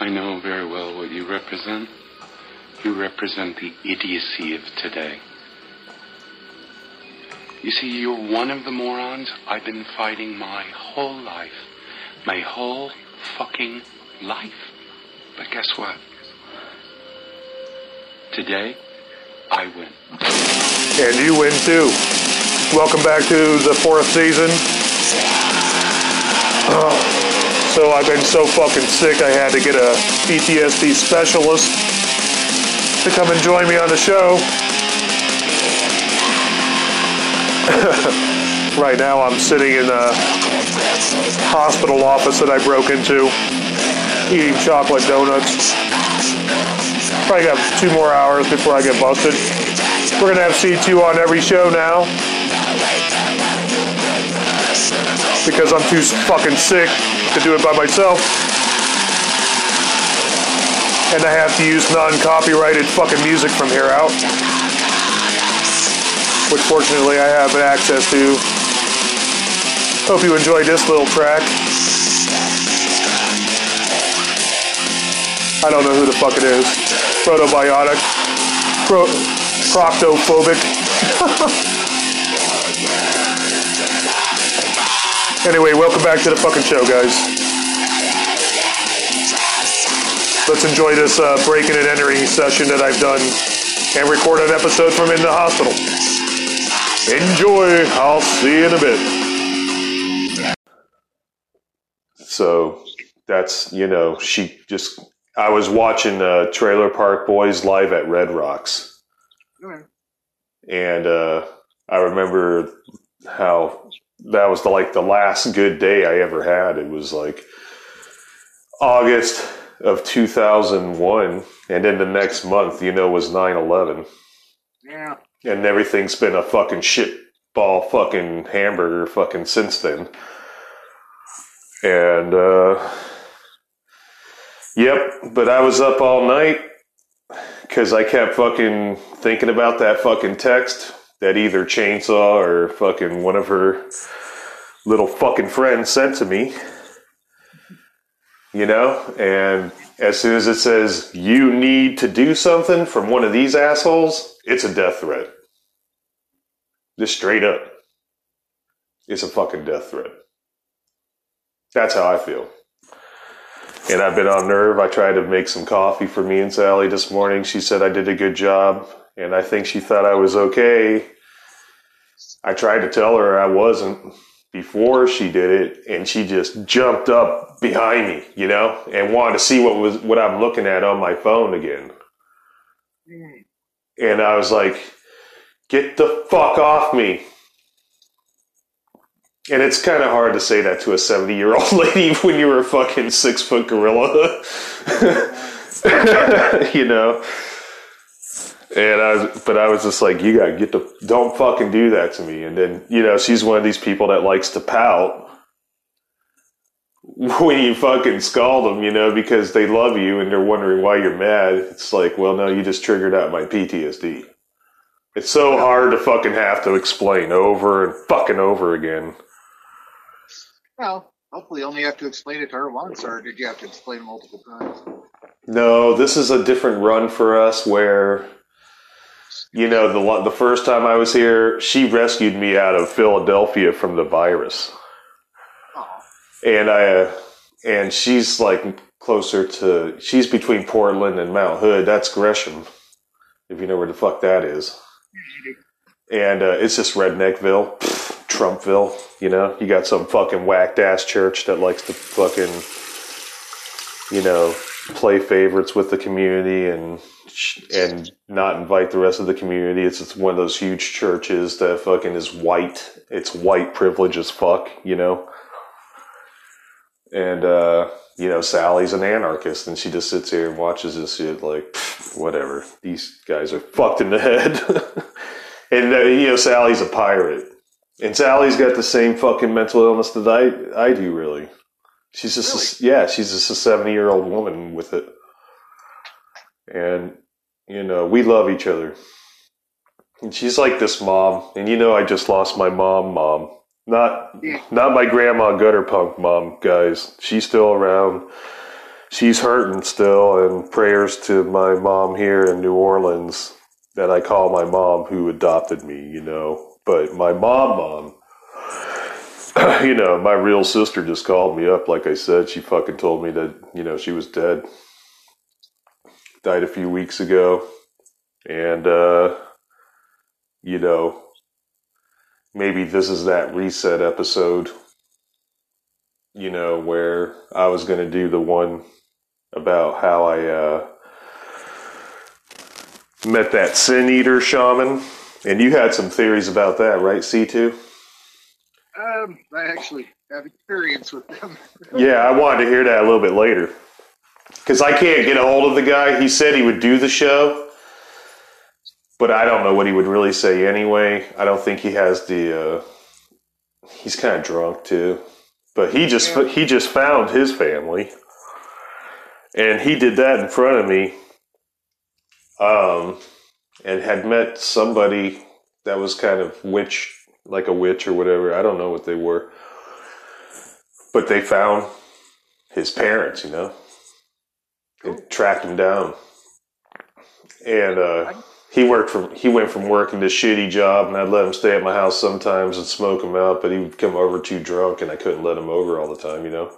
I know very well what you represent. You represent the idiocy of today. You see, you're one of the morons I've been fighting my whole life. My whole fucking life. But guess what? Today, I win. And you win too. Welcome back to the fourth season. Oh, so I've been so fucking sick, I had to get a PTSD specialist to come and join me on the show. right now, I'm sitting in a hospital office that I broke into, eating chocolate donuts. Probably got two more hours before I get busted. We're gonna have C2 on every show now because I'm too fucking sick to do it by myself. And I have to use non-copyrighted fucking music from here out. Which fortunately I have access to. Hope you enjoyed this little track. I don't know who the fuck it is. Protobiotic. Pro- proctophobic. anyway, welcome back to the fucking show, guys. Let's enjoy this uh, breaking and entering session that I've done and record an episode from in the hospital. Enjoy. I'll see you in a bit. So that's, you know, she just, I was watching uh, Trailer Park Boys live at Red Rocks. And uh, I remember how that was the, like the last good day I ever had. It was like August of 2001. And then the next month, you know, was 9 11. Yeah. And everything's been a fucking shit ball fucking hamburger fucking since then. And, uh, yep, but I was up all night because I kept fucking thinking about that fucking text that either Chainsaw or fucking one of her little fucking friends sent to me. You know? And as soon as it says, you need to do something from one of these assholes, it's a death threat. Just straight up. It's a fucking death threat. That's how I feel. And I've been on nerve. I tried to make some coffee for me and Sally this morning. She said I did a good job, and I think she thought I was okay. I tried to tell her I wasn't before she did it, and she just jumped up behind me, you know, and wanted to see what was what I'm looking at on my phone again. And I was like, "Get the fuck off me!" And it's kind of hard to say that to a 70 year old lady when you're a fucking six foot gorilla. you know? And I was, but I was just like, you gotta get the, don't fucking do that to me. And then, you know, she's one of these people that likes to pout when you fucking scald them, you know, because they love you and they're wondering why you're mad. It's like, well, no, you just triggered out my PTSD. It's so hard to fucking have to explain over and fucking over again. Well, hopefully, you only have to explain it to her once, or did you have to explain multiple times? No, this is a different run for us where, you know, the the first time I was here, she rescued me out of Philadelphia from the virus, and I, uh, and she's like closer to, she's between Portland and Mount Hood. That's Gresham, if you know where the fuck that is. And uh, it's just Redneckville, pfft, Trumpville. You know, you got some fucking whacked ass church that likes to fucking, you know, play favorites with the community and and not invite the rest of the community. It's just one of those huge churches that fucking is white. It's white privilege as fuck. You know. And uh, you know, Sally's an anarchist, and she just sits here and watches this shit like, whatever. These guys are fucked in the head. and uh, you know, Sally's a pirate, and Sally's got the same fucking mental illness that I I do. Really, she's just a, yeah, she's just a seventy year old woman with it, and you know, we love each other. And she's like this mom, and you know, I just lost my mom, mom. Not not my grandma gutter punk mom, guys. She's still around. she's hurting still, and prayers to my mom here in New Orleans that I call my mom who adopted me, you know. But my mom, mom, you know, my real sister just called me up. Like I said, she fucking told me that, you know, she was dead. Died a few weeks ago. And, uh, you know, maybe this is that reset episode, you know, where I was going to do the one about how I, uh, met that sin eater shaman. And you had some theories about that, right, C2? Um, I actually have experience with them. Yeah, I wanted to hear that a little bit later. Because I can't get a hold of the guy. He said he would do the show, but I don't know what he would really say anyway. I don't think he has the. Uh, he's kind of drunk too, but he just Yeah. he just found his family, and he did that in front of me. Um, and had met somebody that was kind of witch, like a witch or whatever. I don't know what they were, but they found his parents. You know, they tracked him down, and uh, he worked from he went from working this shitty job, and I'd let him stay at my house sometimes and smoke him out, but he would come over too drunk, and I couldn't let him over all the time. You know,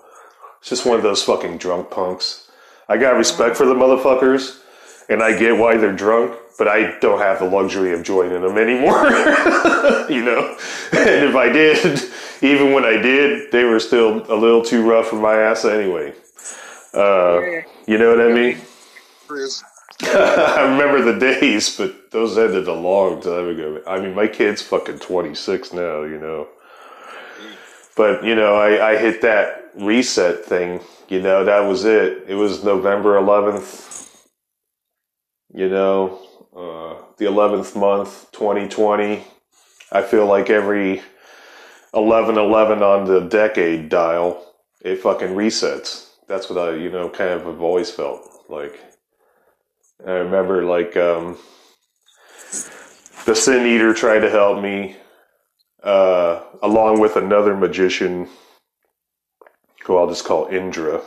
it's just one of those fucking drunk punks. I got respect for the motherfuckers, and I get why they're drunk, but I don't have the luxury of joining them anymore. you know, and if I did, even when I did, they were still a little too rough for my ass anyway. Uh, you know what I mean? I remember the days, but those ended a long time ago. I mean, my kid's fucking 26 now, you know. But, you know, I, I hit that reset thing, you know, that was it. It was November 11th, you know, uh, the 11th month, 2020. I feel like every 1111 on the decade dial, it fucking resets. That's what I, you know, kind of have always felt like. I remember like um, the Sin Eater tried to help me, uh, along with another magician who I'll just call Indra.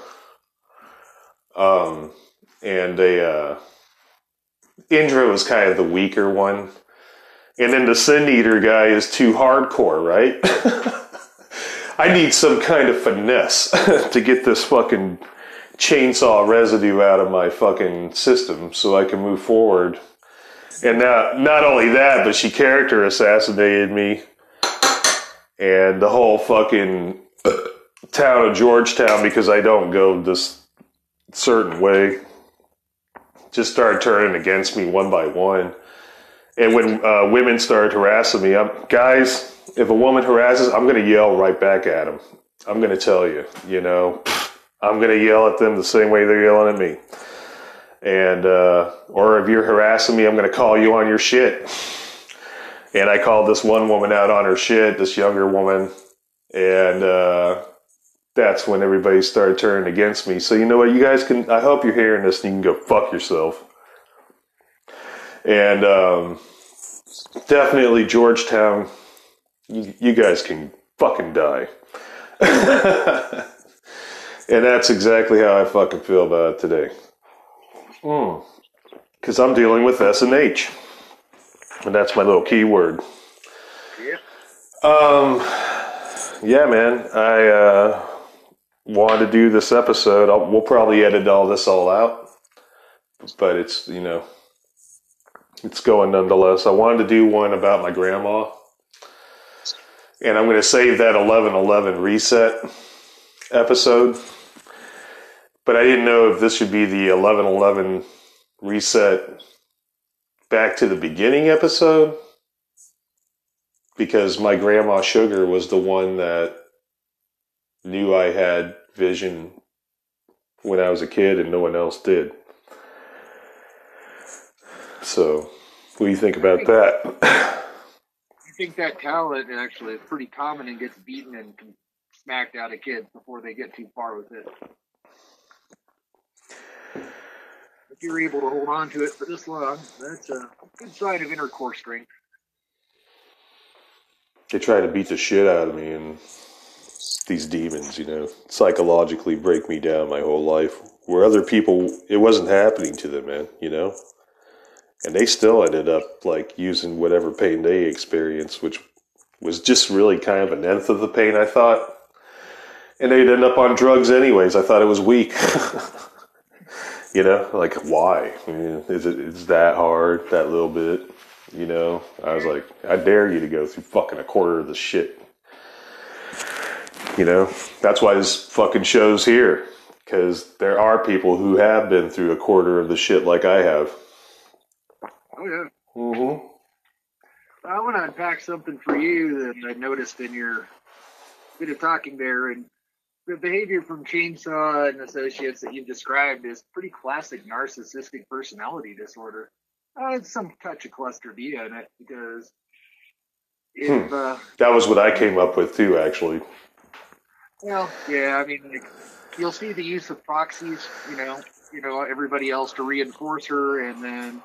Um, and they, uh, Indra was kind of the weaker one. And then the Sin Eater guy is too hardcore, right? I need some kind of finesse to get this fucking chainsaw residue out of my fucking system so I can move forward. And not not only that, but she character assassinated me, and the whole fucking town of Georgetown because I don't go this certain way just started turning against me one by one. And when uh, women started harassing me, I'm, guys, if a woman harasses, I'm going to yell right back at them. I'm going to tell you, you know, I'm going to yell at them the same way they're yelling at me. And, uh, or if you're harassing me, I'm going to call you on your shit. And I called this one woman out on her shit, this younger woman. And, uh, that's when everybody started turning against me. So, you know what? You guys can, I hope you're hearing this and you can go fuck yourself. And, um, definitely Georgetown, you, you guys can fucking die. and that's exactly how I fucking feel about it today. Because I'm dealing with S and H, and that's my little keyword. Yeah. Um, yeah, man, I uh, wanted to do this episode. I'll, we'll probably edit all this all out, but it's you know, it's going nonetheless. I wanted to do one about my grandma, and I'm going to save that 1111 reset episode. But I didn't know if this should be the 1111 reset back to the beginning episode because my grandma Sugar was the one that knew I had vision when I was a kid and no one else did. So, what do you think about that? Think that talent actually is pretty common and gets beaten and smacked out of kids before they get too far with it. If you're able to hold on to it for this long, that's a good sign of inner core strength. they tried to beat the shit out of me and these demons, you know, psychologically break me down my whole life. Where other people, it wasn't happening to them, man, you know? And they still ended up like using whatever pain they experienced, which was just really kind of an nth of the pain, I thought. And they'd end up on drugs anyways. I thought it was weak. you know, like why? Is it is that hard? That little bit? You know, I was like, I dare you to go through fucking a quarter of the shit. You know, that's why this fucking show's here. Because there are people who have been through a quarter of the shit like I have. Oh yeah. Mm-hmm. I want to unpack something for you that I noticed in your bit of talking there, and the behavior from Chainsaw and Associates that you've described is pretty classic narcissistic personality disorder. Uh, it's some touch of cluster B in it because if Hmm. uh, That was what I came up with too, actually. Well, yeah, I mean, like, you'll see the use of proxies, you know, you know, everybody else to reinforce her, and then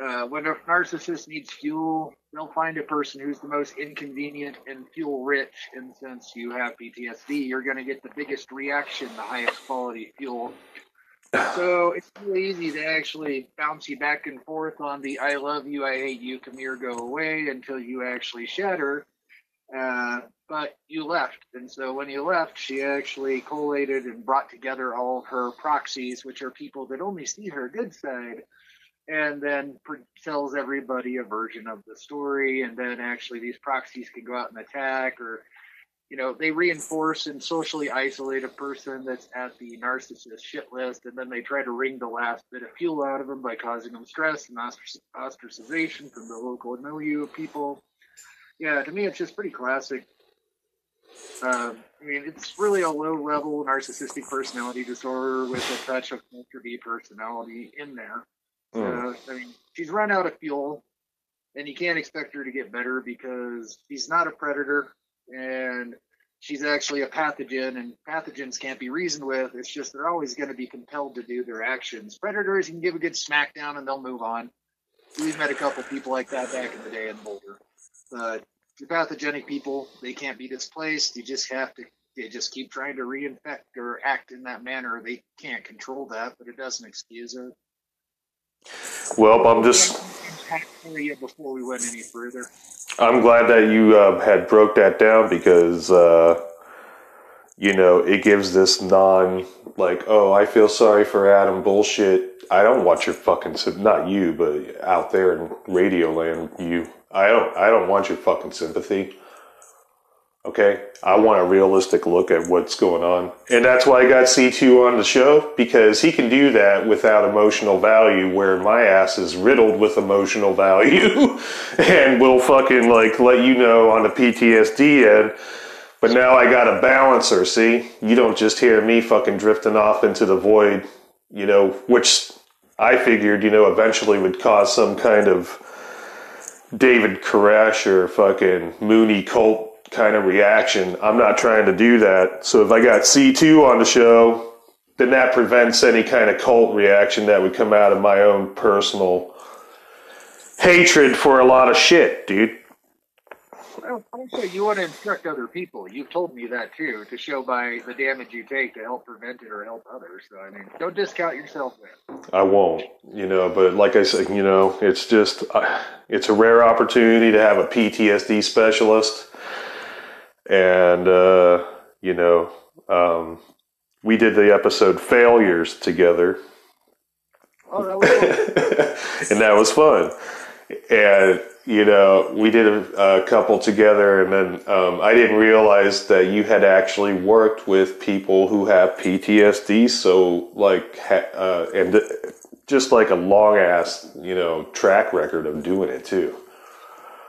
uh, when a narcissist needs fuel, they'll find a person who's the most inconvenient and fuel rich. And since you have PTSD, you're going to get the biggest reaction, the highest quality fuel. So it's really easy to actually bounce you back and forth on the "I love you, I hate you, come here, go away" until you actually shatter. Uh, but you left, and so when you left, she actually collated and brought together all of her proxies, which are people that only see her good side, and then tells everybody a version of the story. And then actually, these proxies can go out and attack, or you know, they reinforce and socially isolate a person that's at the narcissist shit list, and then they try to wring the last bit of fuel out of them by causing them stress and ostrac- ostracization from the local milieu of people. Yeah, to me, it's just pretty classic. Um, I mean, it's really a low-level narcissistic personality disorder with a touch of cluster B personality in there. Uh, I mean, she's run out of fuel, and you can't expect her to get better because she's not a predator, and she's actually a pathogen, and pathogens can't be reasoned with. It's just they're always going to be compelled to do their actions. Predators, you can give a good smackdown, and they'll move on. We've met a couple people like that back in the day in Boulder. But the pathogenic people, they can't be displaced. You just have to they just keep trying to reinfect or act in that manner. They can't control that, but it doesn't excuse it. Well, I'm just before we went any further. I'm glad that you uh, had broke that down because uh, you know it gives this non like oh I feel sorry for Adam bullshit. I don't want your fucking not you but out there in radio land you. I don't I don't want your fucking sympathy. Okay, I want a realistic look at what's going on, and that's why I got C two on the show because he can do that without emotional value. Where my ass is riddled with emotional value, and will fucking like let you know on the PTSD end. But now I got a balancer. See, you don't just hear me fucking drifting off into the void. You know, which I figured you know eventually would cause some kind of David Koresh or fucking Moonie cult kind of reaction. I'm not trying to do that. So if I got C2 on the show, then that prevents any kind of cult reaction that would come out of my own personal hatred for a lot of shit, dude. Well, also, you want to instruct other people. You've told me that too, to show by the damage you take to help prevent it or help others. So, I mean, don't discount yourself, man. I won't, you know, but like I said, you know, it's just, uh, it's a rare opportunity to have a PTSD specialist. And, uh, you know, um, we did the episode Failures together. Oh, that was and that was fun. And you know, we did a, a couple together, and then um, I didn't realize that you had actually worked with people who have PTSD. So, like, ha- uh, and th- just like a long ass, you know, track record of doing it too.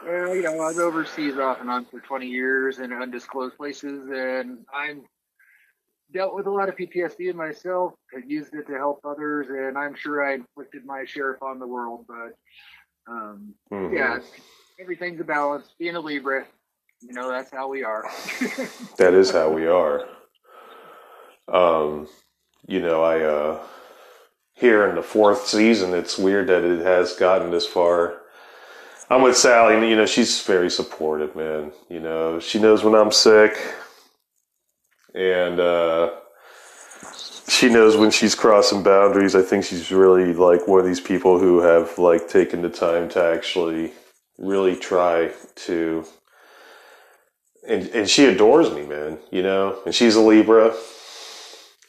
Well, you know, I was overseas off and on for 20 years in undisclosed places, and I'm dealt with a lot of PTSD myself. I've used it to help others, and I'm sure I inflicted my share upon the world. But um, Mhm. yeah, everything's a balance. Being a Libra, you know, that's how we are. That is how we are. Um, you know, I uh, here in the fourth season, it's weird that it has gotten this far. I'm with Sally, and you know, she's very supportive, man. You know, she knows when I'm sick. and uh, she knows when she's crossing boundaries. I think she's really like one of these people who have like taken the time to actually really try to. And, and she adores me, man. You know, and she's a Libra,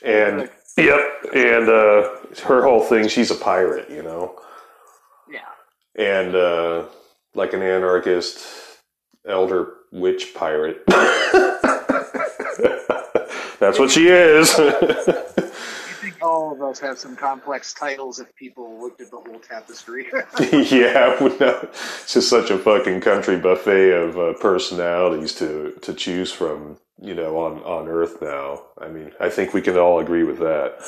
and yep, and uh, her whole thing, she's a pirate. You know, Yeah. and uh, like an anarchist, elder witch pirate. That's what she is. I think all of us have some complex titles if people looked at the whole tapestry. yeah, no, it's just such a fucking country buffet of uh, personalities to to choose from. You know, on on Earth now. I mean, I think we can all agree with that.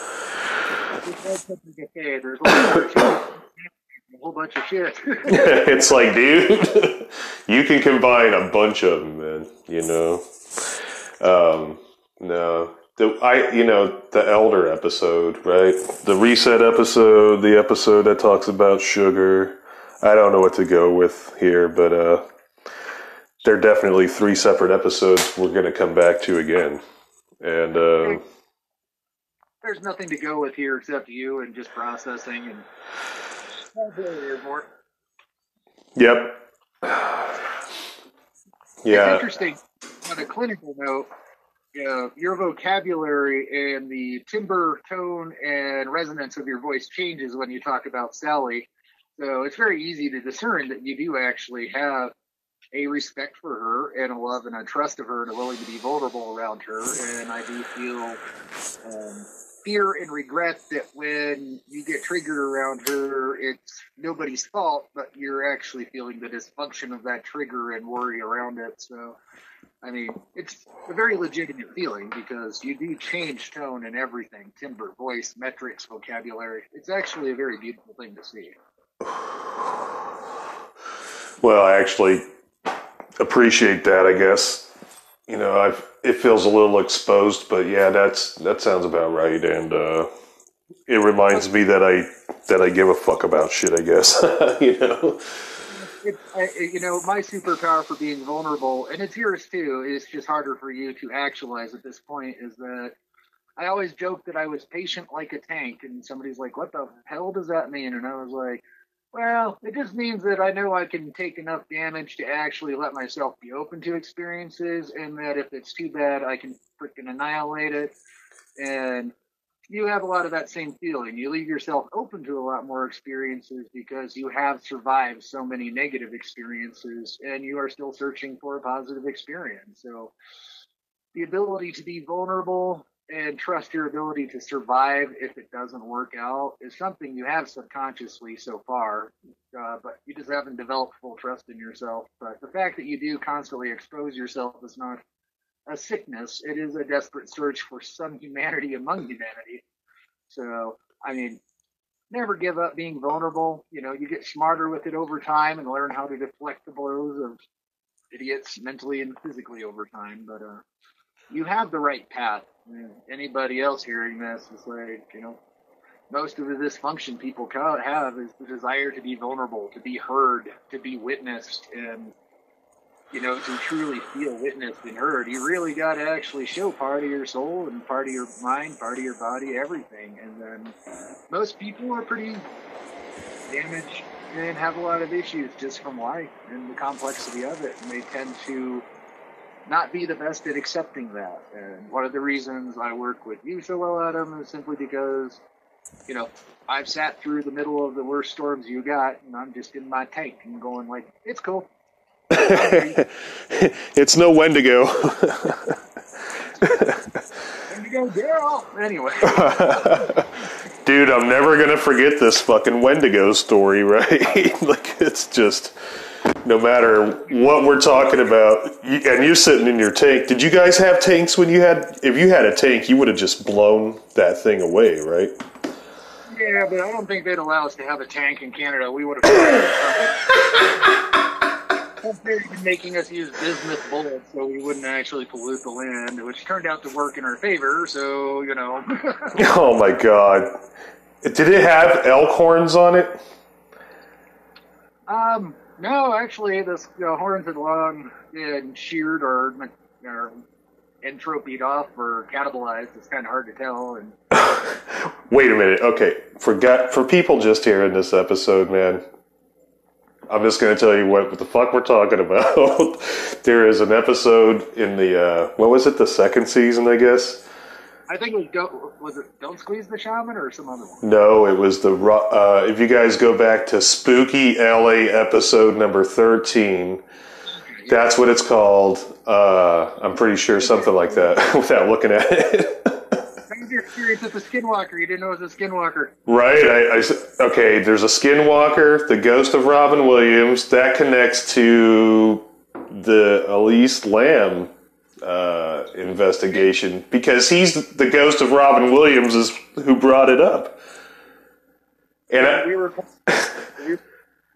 There's a whole bunch of- a whole bunch of shit. it's like, dude, you can combine a bunch of them, man. You know, um, no, the I, you know, the elder episode, right? The reset episode, the episode that talks about sugar. I don't know what to go with here, but uh, they're definitely three separate episodes we're going to come back to again, and. Uh, There's nothing to go with here except you and just processing and. Yep. It's Yeah. interesting. On a clinical note, uh, your vocabulary and the timbre, tone, and resonance of your voice changes when you talk about Sally. So it's very easy to discern that you do actually have a respect for her and a love and a trust of her and a willing to be vulnerable around her. And I do feel um, fear and regret that when you get triggered around her, it's nobody's fault, but you're actually feeling the dysfunction of that trigger and worry around it. So, I mean, it's a very legitimate feeling because you do change tone and everything timbre, voice, metrics, vocabulary. It's actually a very beautiful thing to see. Well, I actually appreciate that. I guess you know, I've it feels a little exposed, but yeah, that's that sounds about right, and uh, it reminds me that I that I give a fuck about shit. I guess you know. It's, I, you know, my superpower for being vulnerable, and it's yours too, is just harder for you to actualize at this point, is that I always joke that I was patient like a tank, and somebody's like, what the hell does that mean? And I was like, well, it just means that I know I can take enough damage to actually let myself be open to experiences, and that if it's too bad, I can freaking annihilate it. And you have a lot of that same feeling. You leave yourself open to a lot more experiences because you have survived so many negative experiences and you are still searching for a positive experience. So the ability to be vulnerable and trust your ability to survive if it doesn't work out is something you have subconsciously so far, uh, but you just haven't developed full trust in yourself. But the fact that you do constantly expose yourself is not a sickness. It is a desperate search for some humanity among humanity. So, I mean, never give up being vulnerable. You know, you get smarter with it over time and learn how to deflect the blows of idiots mentally and physically over time. But uh, you have the right path. I mean, anybody else hearing this is like, you know, most of the dysfunction people have is the desire to be vulnerable, to be heard, to be witnessed, and you know, to truly feel witnessed and heard, you really got to actually show part of your soul and part of your mind, part of your body, everything. And then most people are pretty damaged and have a lot of issues just from life and the complexity of it. And they tend to not be the best at accepting that. And one of the reasons I work with you so well, Adam, is simply because, you know, I've sat through the middle of the worst storms you got, and I'm just in my tank and going like, it's cool. it's no Wendigo. Wendigo girl. Anyway, Dude, I'm never gonna forget this fucking Wendigo story, right? like it's just no matter what we're talking about, and you're sitting in your tank. Did you guys have tanks when you had? If you had a tank, you would have just blown that thing away, right? yeah, but I don't think they'd allow us to have a tank in Canada. We would have. They're making us use bismuth bullets so we wouldn't actually pollute the land, which turned out to work in our favor. So you know, Oh my god! Did it have elk horns on it? um, no, actually, the uh, horns had long been sheared or, or entropied off or catabolized. It's kind of hard to tell. And Wait a minute. Okay, for gu- for people just hearing this episode, man, I'm just going to tell you what, what the fuck we're talking about. there is an episode in the uh, what was it, the second season, I guess. I think it was don't, was it don't squeeze the shaman or some other one. No, it was the uh, if you guys go back to Spooky LA episode number 13. That's what it's called. Uh, I'm pretty sure something like that without looking at it. Thanks for your experience with the skinwalker. You didn't know it was a skinwalker. Right. I, I okay. There's a Skinwalker, the ghost of Robin Williams. That connects to the Elisa Lam uh, investigation because he's the ghost of Robin Williams is who brought it up. And I, we were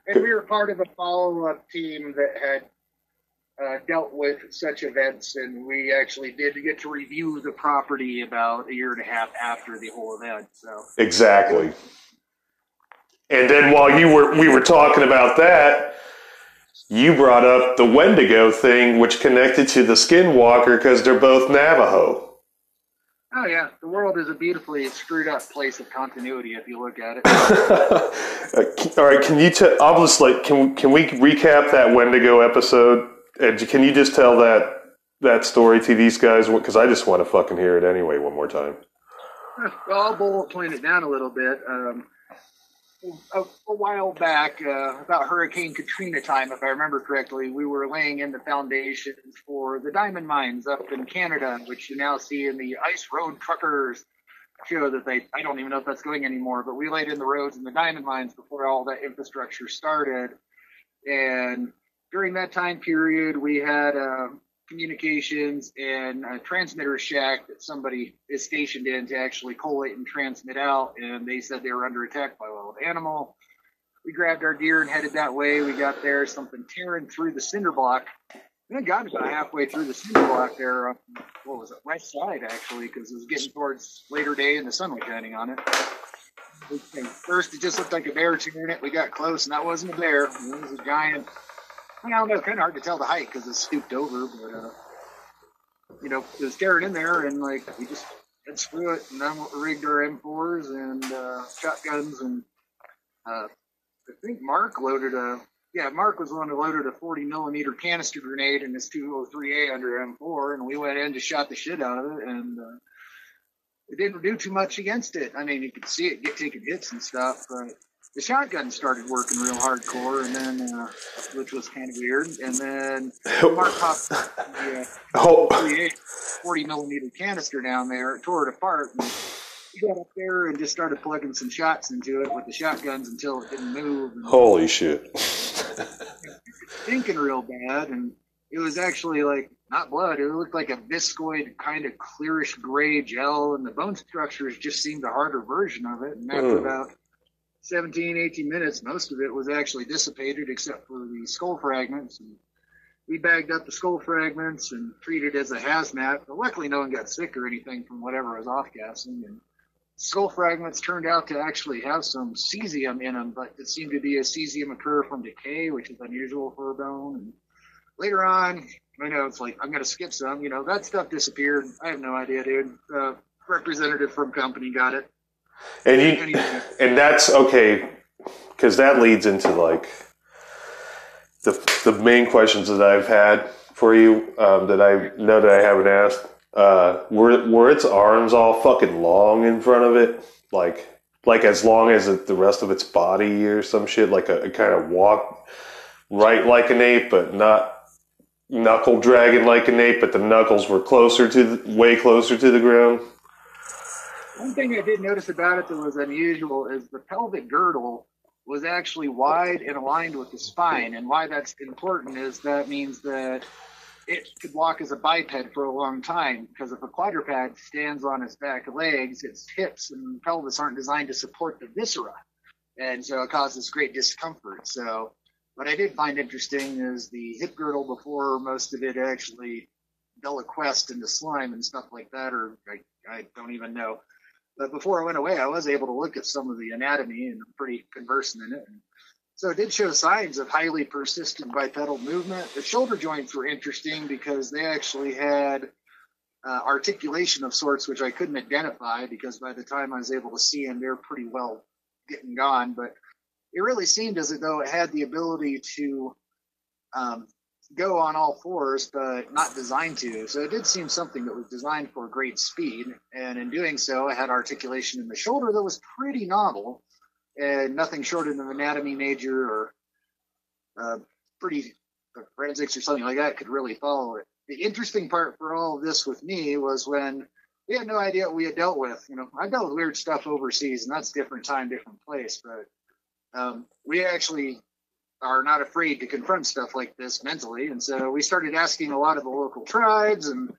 and we were part of a follow-up team that had uh, dealt with such events, and we actually did get to review the property about a year and a half after the whole event. So Exactly. And then while you were we were talking about that, you brought up the Wendigo thing, which connected to the Skinwalker because they're both Navajo. Oh yeah, the world is a beautifully screwed up place of continuity if you look at it. Uh, All right, can you tell? Like can can we recap that Wendigo episode? And can you just tell that that story to these guys? Because I just want to fucking hear it anyway one more time. well, I'll bullet point it down a little bit. Um, a, a while back, uh, about Hurricane Katrina time, if I remember correctly, we were laying in the foundations for the diamond mines up in Canada, which you now see in the Ice Road Truckers show that they, I don't even know if that's going anymore, but we laid in the roads and the diamond mines before all that infrastructure started. And during that time period, we had uh, communications and a transmitter shack that somebody is stationed in to actually collate and transmit out. And they said they were under attack by a wild animal. We grabbed our gear and headed that way. We got there, something tearing through the cinder block. And it got about halfway through the cinder block there. On, what was it? West side, actually, because it was getting towards later day and the sun was shining on it. First, it just looked like a bear tearing it. We got close, and that wasn't a bear. It was a giant. I don't know. It's Kind of hard to tell the height because it's stooped over, but uh, you know, it was tearing in there, and like we just said screw it, and then rigged our M4s and uh, shotguns, and uh, I think Mark loaded a. Yeah, Mark was the one who loaded a 40 millimeter canister grenade in his 203A under M4, and we went in, to shot the shit out of it, and uh, it didn't do too much against it. I mean, you could see it get taking hits and stuff, but the shotgun started working real hardcore, and then uh, which was kind of weird. And then Mark popped the Oh, uh, 38 40 millimeter canister down there, tore it apart, and he got up there and just started plugging some shots into it with the shotguns until it didn't move. And holy shit! stinking real bad, and it was actually like not blood. It looked like a viscoid kind of clearish gray gel, and the bone structures just seemed a harder version of it. And after Ugh. about 17, 18 minutes, most of it was actually dissipated except for the skull fragments. And we bagged up the skull fragments and treated as a hazmat. But luckily, no one got sick or anything from whatever was off gassing. And skull fragments turned out to actually have some cesium in them, but it seemed to be a cesium occur from decay, which is unusual for a bone. And later on, I know it's like I'm gonna skip some. You know that stuff disappeared. I have no idea, dude. Uh, representative from company got it. And you and that's okay because that leads into like the the main questions that I've had for you um, that I know that I haven't asked. Uh, were were its arms all fucking long in front of it, like like as long as it, the rest of its body or some shit, like a, a kind of walk right like an ape, but not knuckle dragging like an ape, but the knuckles were closer to the, way closer to the ground. One thing I did notice about it that was unusual is the pelvic girdle was actually wide and aligned with the spine. And why that's important is that means that it could walk as a biped for a long time because if a quadruped stands on its back legs, its hips and pelvis aren't designed to support the viscera. And so it causes great discomfort. So what I did find interesting is the hip girdle before most of it actually deliquesced into slime and stuff like that, or I, I don't even know. But before I went away, I was able to look at some of the anatomy and I'm pretty conversant in it. So it did show signs of highly persistent bipedal movement. The shoulder joints were interesting because they actually had uh, articulation of sorts, which I couldn't identify because by the time I was able to see them, they're pretty well getting gone. But it really seemed as though it had the ability to um, go on all fours, but not designed to. So it did seem something that was designed for great speed. And in doing so, I had articulation in the shoulder that was pretty novel and nothing short of an anatomy major or uh, pretty forensics or something like that could really follow it. The interesting part for all of this with me was when we had no idea what we had dealt with. You know, I've dealt with weird stuff overseas, and that's different time, different place. But um, we actually are not afraid to confront stuff like this mentally, and so we started asking a lot of the local tribes, and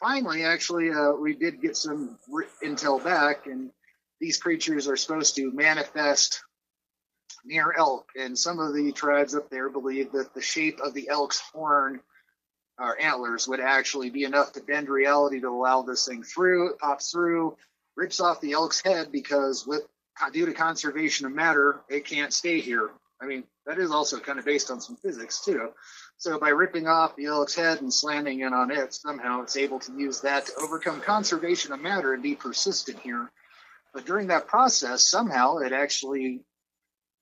finally, actually, uh, we did get some intel back, and these creatures are supposed to manifest near elk, and some of the tribes up there believe that the shape of the elk's horn or antlers would actually be enough to bend reality to allow this thing through. It pops through, rips off the elk's head because with due to conservation of matter, it can't stay here. I mean, that is also kind of based on some physics too. So by ripping off the elk's head and slamming in on it, somehow it's able to use that to overcome conservation of matter and be persistent here. But during that process, somehow it actually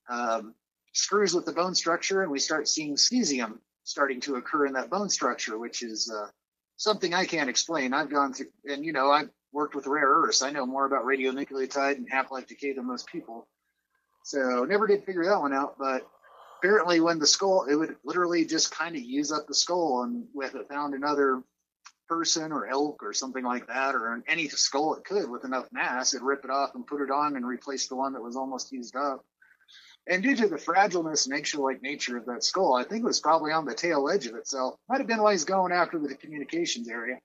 um, screws with the bone structure, and we start seeing cesium starting to occur in that bone structure, which is uh, something I can't explain. I've gone through, and you know, I've worked with rare earths. I know more about radionucleotide and half-life decay than most people. So never did figure that one out, but apparently when the skull, it would literally just kind of use up the skull, and if it found another person or elk or something like that, or any skull it could with enough mass, it'd rip it off and put it on and replace the one that was almost used up. And due to the fragileness and eggshell-like nature of that skull, I think it was probably on the tail edge of itself. Might have been why he's going after the communications area.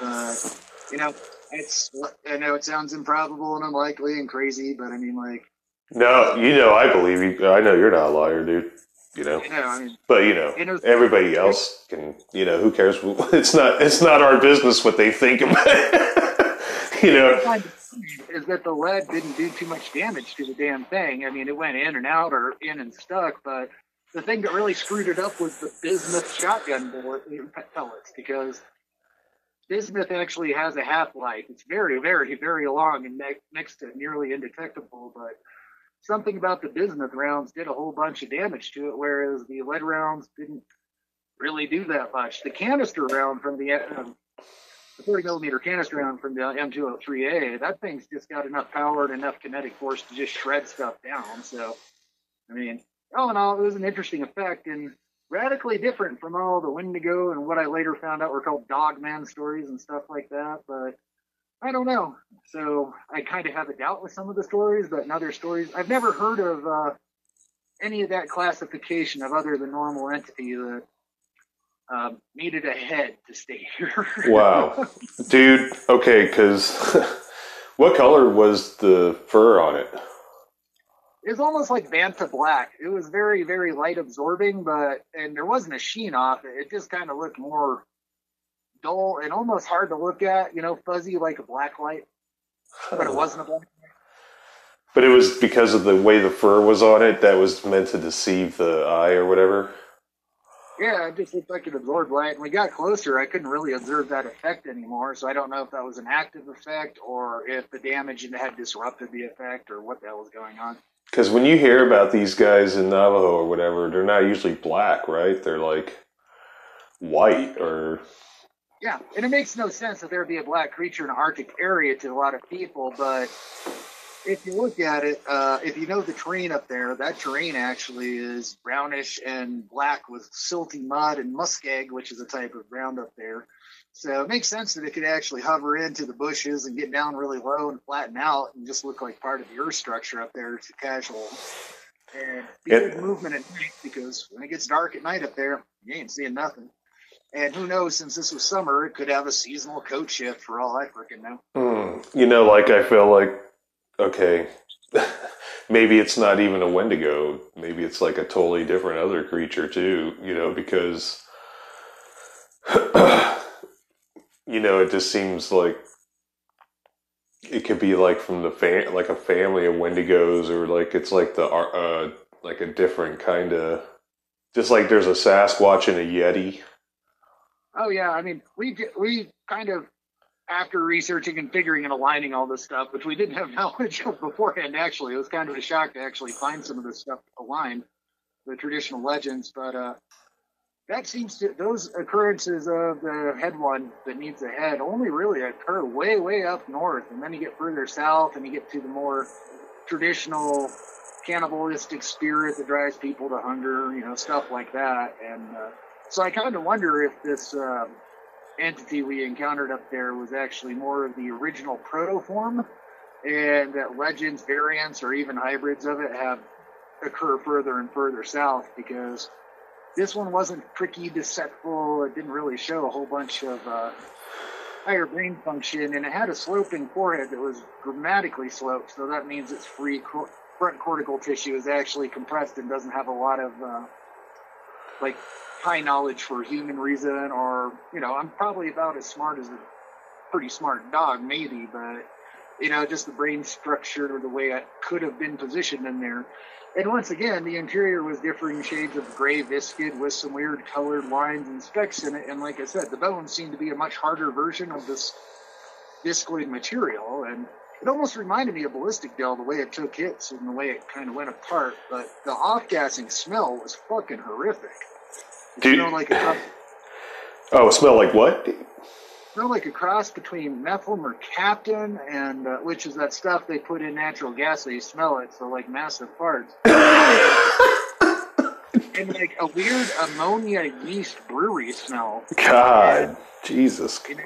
But, you know, it's, I know it sounds improbable and unlikely and crazy, but I mean, like. No, you know, I believe you. I know you're not a liar, dude you know. Know I mean, but you know, everybody else can, you know, who cares? It's not, it's not our business what they think about. you know, is that the lead didn't do too much damage to the damn thing. I mean, it went in and out or in and stuck, but the thing that really screwed it up was the bismuth shotgun bullet pellets because bismuth actually has a half life. It's very, very, very long and next to nearly indetectable, but something about the bismuth rounds did a whole bunch of damage to it, whereas the lead rounds didn't really do that much. The canister round from the um, the 40 millimeter canister round from the M203A, that thing's just got enough power and enough kinetic force to just shred stuff down. So, I mean, all in all, it was an interesting effect and radically different from all the Wendigo and what I later found out were called Dogman stories and stuff like that. But I don't know. So I kind of have a doubt with some of the stories, but in other stories, I've never heard of uh, any of that classification of other than normal entity that um, needed a head to stay here. wow, dude. Okay, because what color was the fur on it? It was almost like Vantablack. It was very, very light absorbing, but and there wasn't a sheen off it. It just kind of looked more dull and almost hard to look at, you know, fuzzy like a black light. But it uh, wasn't a black light. But it was because of the way the fur was on it that was meant to deceive the eye or whatever. Yeah, it just looked like it absorbed light. And we got closer, I couldn't really observe that effect anymore. So I don't know if that was an active effect or if the damage had disrupted the effect or what the hell was going on. Because when you hear about these guys in Navajo or whatever, they're not usually black, right? They're like white or yeah, and it makes no sense that there would be a black creature in an Arctic area to a lot of people, but if you look at it, uh, if you know the terrain up there, that terrain actually is brownish and black with silty mud and muskeg, which is a type of ground up there. So it makes sense that it could actually hover into the bushes and get down really low and flatten out and just look like part of the earth structure up there to casual. And be good movement at night because when it gets dark at night up there, you ain't seeing nothing. And who knows, since this was summer, it could have a seasonal coat shift for all I freaking know. Mm, you know, like I feel like, okay, maybe it's not even a Wendigo. Maybe it's like a totally different other creature too, you know, because, you know, it just seems like it could be like from the fam- like a family of Wendigos or like it's like the, uh, like a different kind of, just like there's a Sasquatch and a Yeti Oh yeah, I mean we we kind of after researching and figuring and aligning all this stuff, which we didn't have knowledge of beforehand, actually, it was kind of a shock to actually find some of this stuff aligned, the traditional legends. But uh, that seems to those occurrences of the head one that needs a head only really occur way, way up north, and then you get further south, and you get to the more traditional cannibalistic spirit that drives people to hunger, you know, stuff like that. And uh, so I kind of wonder if this uh, entity we encountered up there was actually more of the original protoform, and that legends, variants, or even hybrids of it have occur further and further south because this one wasn't tricky, deceitful. It didn't really show a whole bunch of uh, higher brain function, and it had a sloping forehead that was dramatically sloped. So that means its free front cortical tissue is actually compressed and doesn't have a lot of uh, like high knowledge for human reason. Or you know, I'm probably about as smart as a pretty smart dog, maybe, but you know, just the brain structure, or the way it could have been positioned in there. And once again, the interior was differing shades of gray viscid with some weird colored lines and specks in it. And like I said, the bones seemed to be a much harder version of this viscoid material. And it almost reminded me of Ballistic Gel, the way it took hits and the way it kind of went apart. But the off-gassing smell was fucking horrific. It Dude. smelled like a, Oh, smell like what? smelled like a cross between methyl mercaptan and uh, which is that stuff they put in natural gas so you smell it so like massive farts and like a weird ammonia yeast brewery smell God, Jesus. it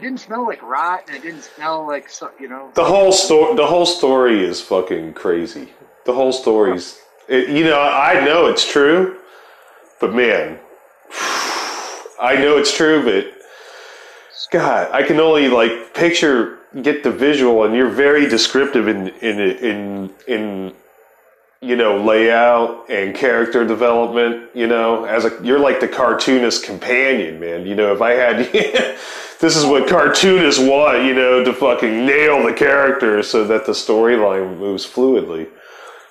didn't smell like rot and it didn't smell like you know The whole story. The whole story is fucking crazy. The whole story's. It, you know, I know it's true, but man, I know it's true, but God, I can only like picture, get the visual, and you're very descriptive in in in in you know layout and character development. You know, as a you're like the cartoonist companion, man. You know, if I had. this is what cartoonists want, you know, to fucking nail the character so that the storyline moves fluidly.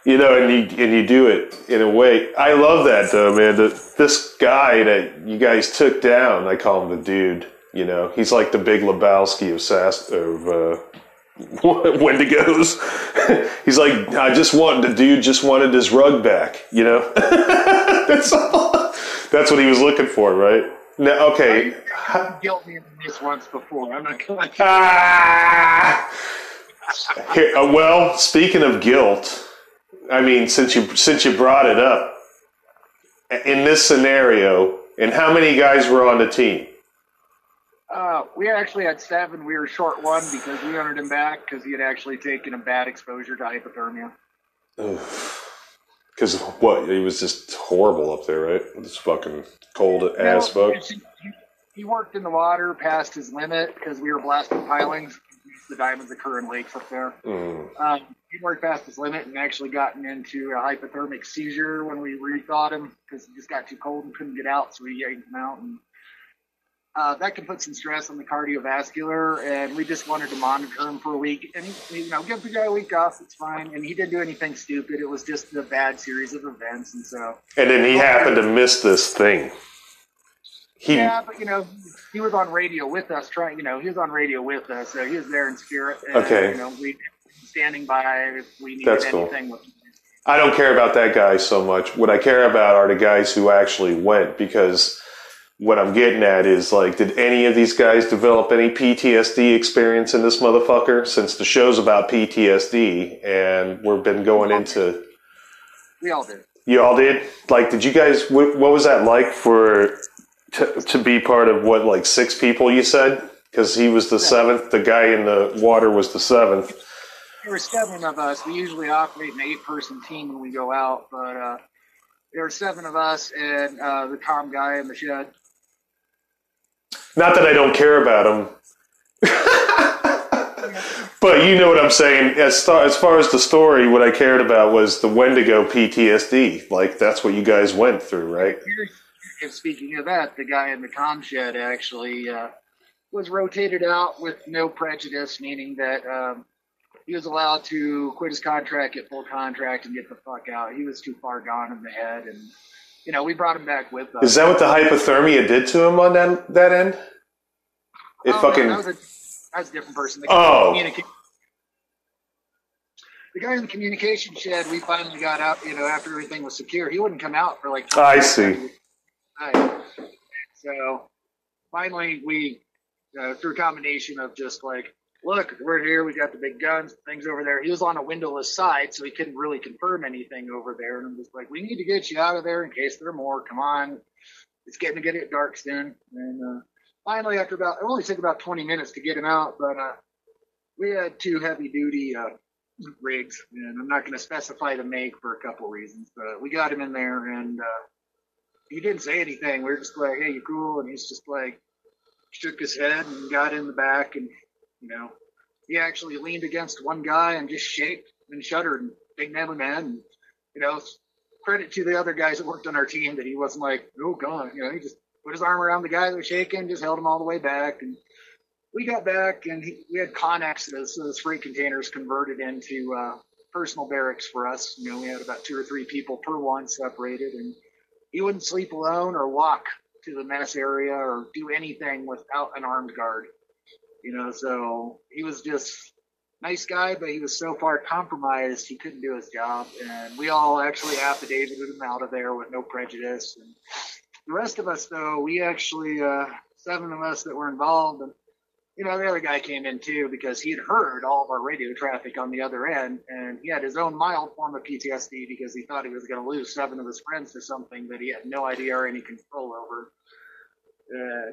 You know, and you and you do it in a way. I love that though, man. The, this guy that you guys took down, I call him the dude. You know, he's like the Big Lebowski of Sass of uh, Wendigos. he's like, I just want the dude just wanted his rug back. You know, that's all. That's what he was looking for, right? Now, okay. guilt me in this once before i'm not gonna Ah! Here, uh, well, speaking of guilt, I mean, since you since you brought it up, in this scenario, and how many guys were on the team? Uh, we actually had seven we were short one because we wanted him back because he had actually taken a bad exposure to hypothermia Because what? He was just horrible up there, right? It's fucking cold as Well, fuck. he- He worked in the water past his limit because we were blasting pilings. The diamonds occur in lakes up there. Mm. Um, he worked past his limit and actually gotten into a hypothermic seizure when we rethought him because he just got too cold and couldn't get out. So we yanked him out, and uh, that can put some stress on the cardiovascular. And we just wanted to monitor him for a week, and you know, give the guy a week off. It's fine. And he didn't do anything stupid. It was just a bad series of events, and so. And then he happened to miss this thing. He, Yeah, but you know, he was on radio with us, trying. You know, he was on radio with us, so he was there in spirit. And, Okay. You know, we standing by if we needed That's cool. anything. With I don't care about that guy so much. What I care about are the guys who actually went because what I'm getting at is like, did any of these guys develop any PTSD experience in this motherfucker? Since the show's about PTSD and we've been going into, we all did. you all did? Like, did you guys, what, what was that like for, to, to be part of what, like six people you said? Because he was the seventh, the guy in the water was the seventh. There were seven of us. We usually operate an eight-person team when we go out, but uh, there were seven of us and uh, the comm guy in the shed. Not that I don't care about him. but you know what I'm saying. As far, as far as the story, what I cared about was the Wendigo PTSD. Like that's what you guys went through, right? And speaking of that, the guy in the comm shed actually uh, was rotated out with no prejudice, meaning that um, he was allowed to quit his contract, get full contract, and get the fuck out. He was too far gone in the head, and you know we brought him back with us. Is that what the hypothermia did to him on that that end? It Oh, fucking that was a That's a different person. The Oh. the guy in the communication shed, we finally got out, you know, after everything was secure. He wouldn't come out for like. 20 I see. Right. So finally, we, uh, through a combination of just like, look, we're here, we got the big guns, things over there. He was on a windowless side, so he couldn't really confirm anything over there. And I'm just like, we need to get you out of there in case there are more. Come on. It's getting to get it dark soon. And uh, finally, after about, it only took about 20 minutes to get him out, but uh, we had two heavy duty uh, rigs, and I'm not going to specify the make for a couple reasons, but we got him in there and. Uh, he didn't say anything. We were just like, "Hey, you cool?" And he's just like, shook his head and got in the back, and you know, he actually leaned against one guy and just shaked and shuddered, and big manly man. And, you know, credit to the other guys that worked on our team that he wasn't like, "Oh God," you know, he just put his arm around the guy that was shaking, just held him all the way back, and we got back, and he, we had conexes, so those freight containers converted into uh, personal barracks for us. You know, we had about two or three people per one separated, and he wouldn't sleep alone or walk to the mess area or do anything without an armed guard. You know, so he was just nice guy, but he was so far compromised he couldn't do his job. And we all actually affidavited him out of there with no prejudice. And the rest of us, though, we actually uh, seven of us that were involved, and you know, the other guy came in too because he had heard all of our radio traffic on the other end, and he had his own mild form of PTSD because he thought he was going to lose seven of his friends to something that he had no idea or any control over. Uh,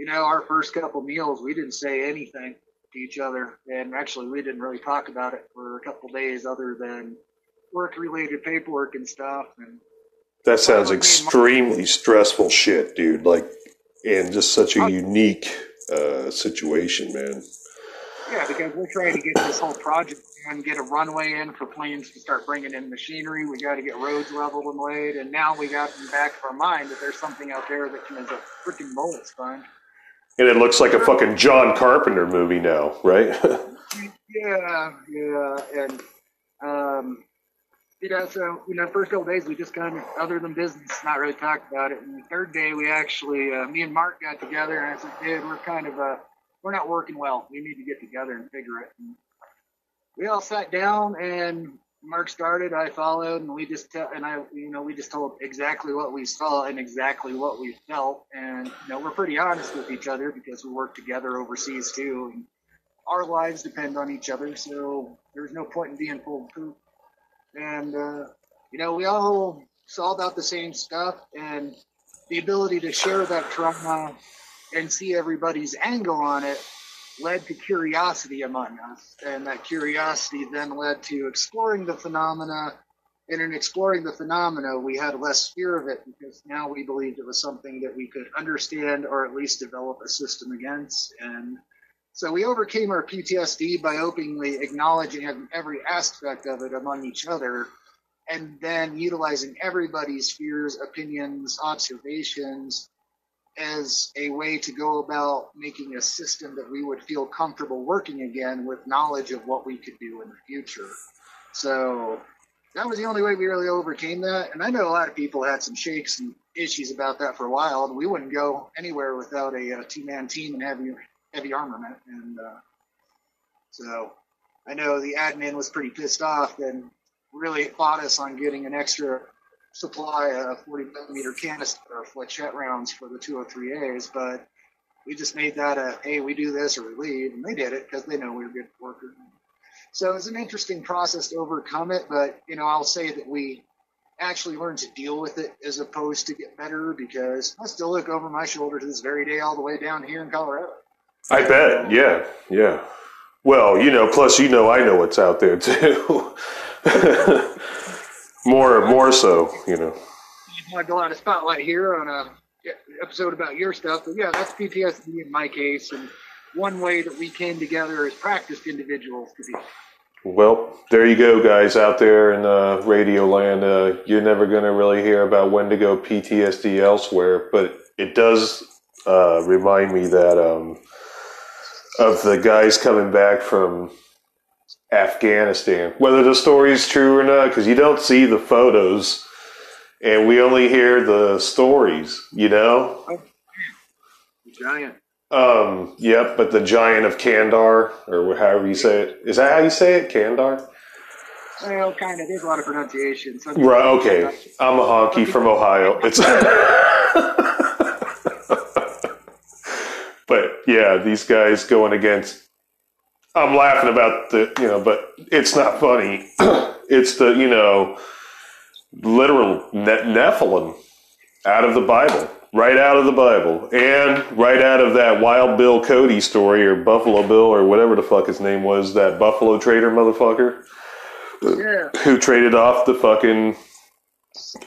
you know, our first couple meals, we didn't say anything to each other, and actually, we didn't really talk about it for a couple days, other than work-related paperwork and stuff. And That sounds extremely stressful shit, dude. Like, and just such a unique uh, situation, man. Yeah, because we're trying to get this whole project and get a runway in for planes to start bringing in machinery. We got to get roads leveled and laid, and now we got in the back of our mind that there's something out there that can is a freaking bullet sponge. And it looks like a fucking John Carpenter movie now, right? Yeah, yeah, and um, you know, so you know, first couple days we just kind of, other than business, not really talked about it. And the third day we actually, uh, me and Mark got together, and I said, dude, we're kind of, uh, we're not working well. We need to get together and figure it. And we all sat down, and Mark started, I followed, and we just, and I, you know, we just told exactly what we saw and exactly what we felt, and you know, we're pretty honest with each other because we work together overseas too. And, our lives depend on each other, so there's no point in being full of poop. And uh, you know, we all saw about the same stuff, and the ability to share that trauma and see everybody's angle on it led to curiosity among us, and that curiosity then led to exploring the phenomena. And in exploring the phenomena, we had less fear of it because now we believed it was something that we could understand or at least develop a system against. And so we overcame our PTSD by openly acknowledging every aspect of it among each other, and then utilizing everybody's fears, opinions, observations as a way to go about making a system that we would feel comfortable working again with knowledge of what we could do in the future. So that was the only way we really overcame that. And I know a lot of people had some shakes and issues about that for a while, we wouldn't go anywhere without a, uh two-man team and heavy heavy armament. And uh, so I know the admin was pretty pissed off and really fought us on getting an extra supply of 40 millimeter canister of flechette rounds for the 203As, but we just made that a hey, we do this or we leave, and they did it because they know we were good workers. So it's an interesting process to overcome it, but you know I'll say that we actually learned to deal with it as opposed to get better because I still look over my shoulder to this very day all the way down here in Colorado. I bet. Yeah, yeah. Well, you know, plus you know I know what's out there too. more, more so, you know. Not a lot of spotlight here on a episode about your stuff, but yeah, that's PTSD in my case, and one way that we came together as practiced individuals to be. Well, there you go, guys out there in uh, Radio Land. Uh, you're never going to really hear about Wendigo PTSD elsewhere, but it does uh, remind me that um, of the guys coming back from Afghanistan, whether the story is true or not, because you don't see the photos and we only hear the stories, you know? Giant. Um, yep, but the giant of Kandar, or however you say it, is that how you say it? Kandar? Well, kind of. There's a lot of pronunciation. Some Right. Okay. I'm a honky from Ohio. It's. but yeah, these guys going against. I'm laughing about the you know, but it's not funny. it's the you know, literal ne- Nephilim out of the Bible, right out of the Bible, and right out of that Wild Bill Cody story or Buffalo Bill or whatever the fuck his name was, that Buffalo trader motherfucker Yeah. who traded off the fucking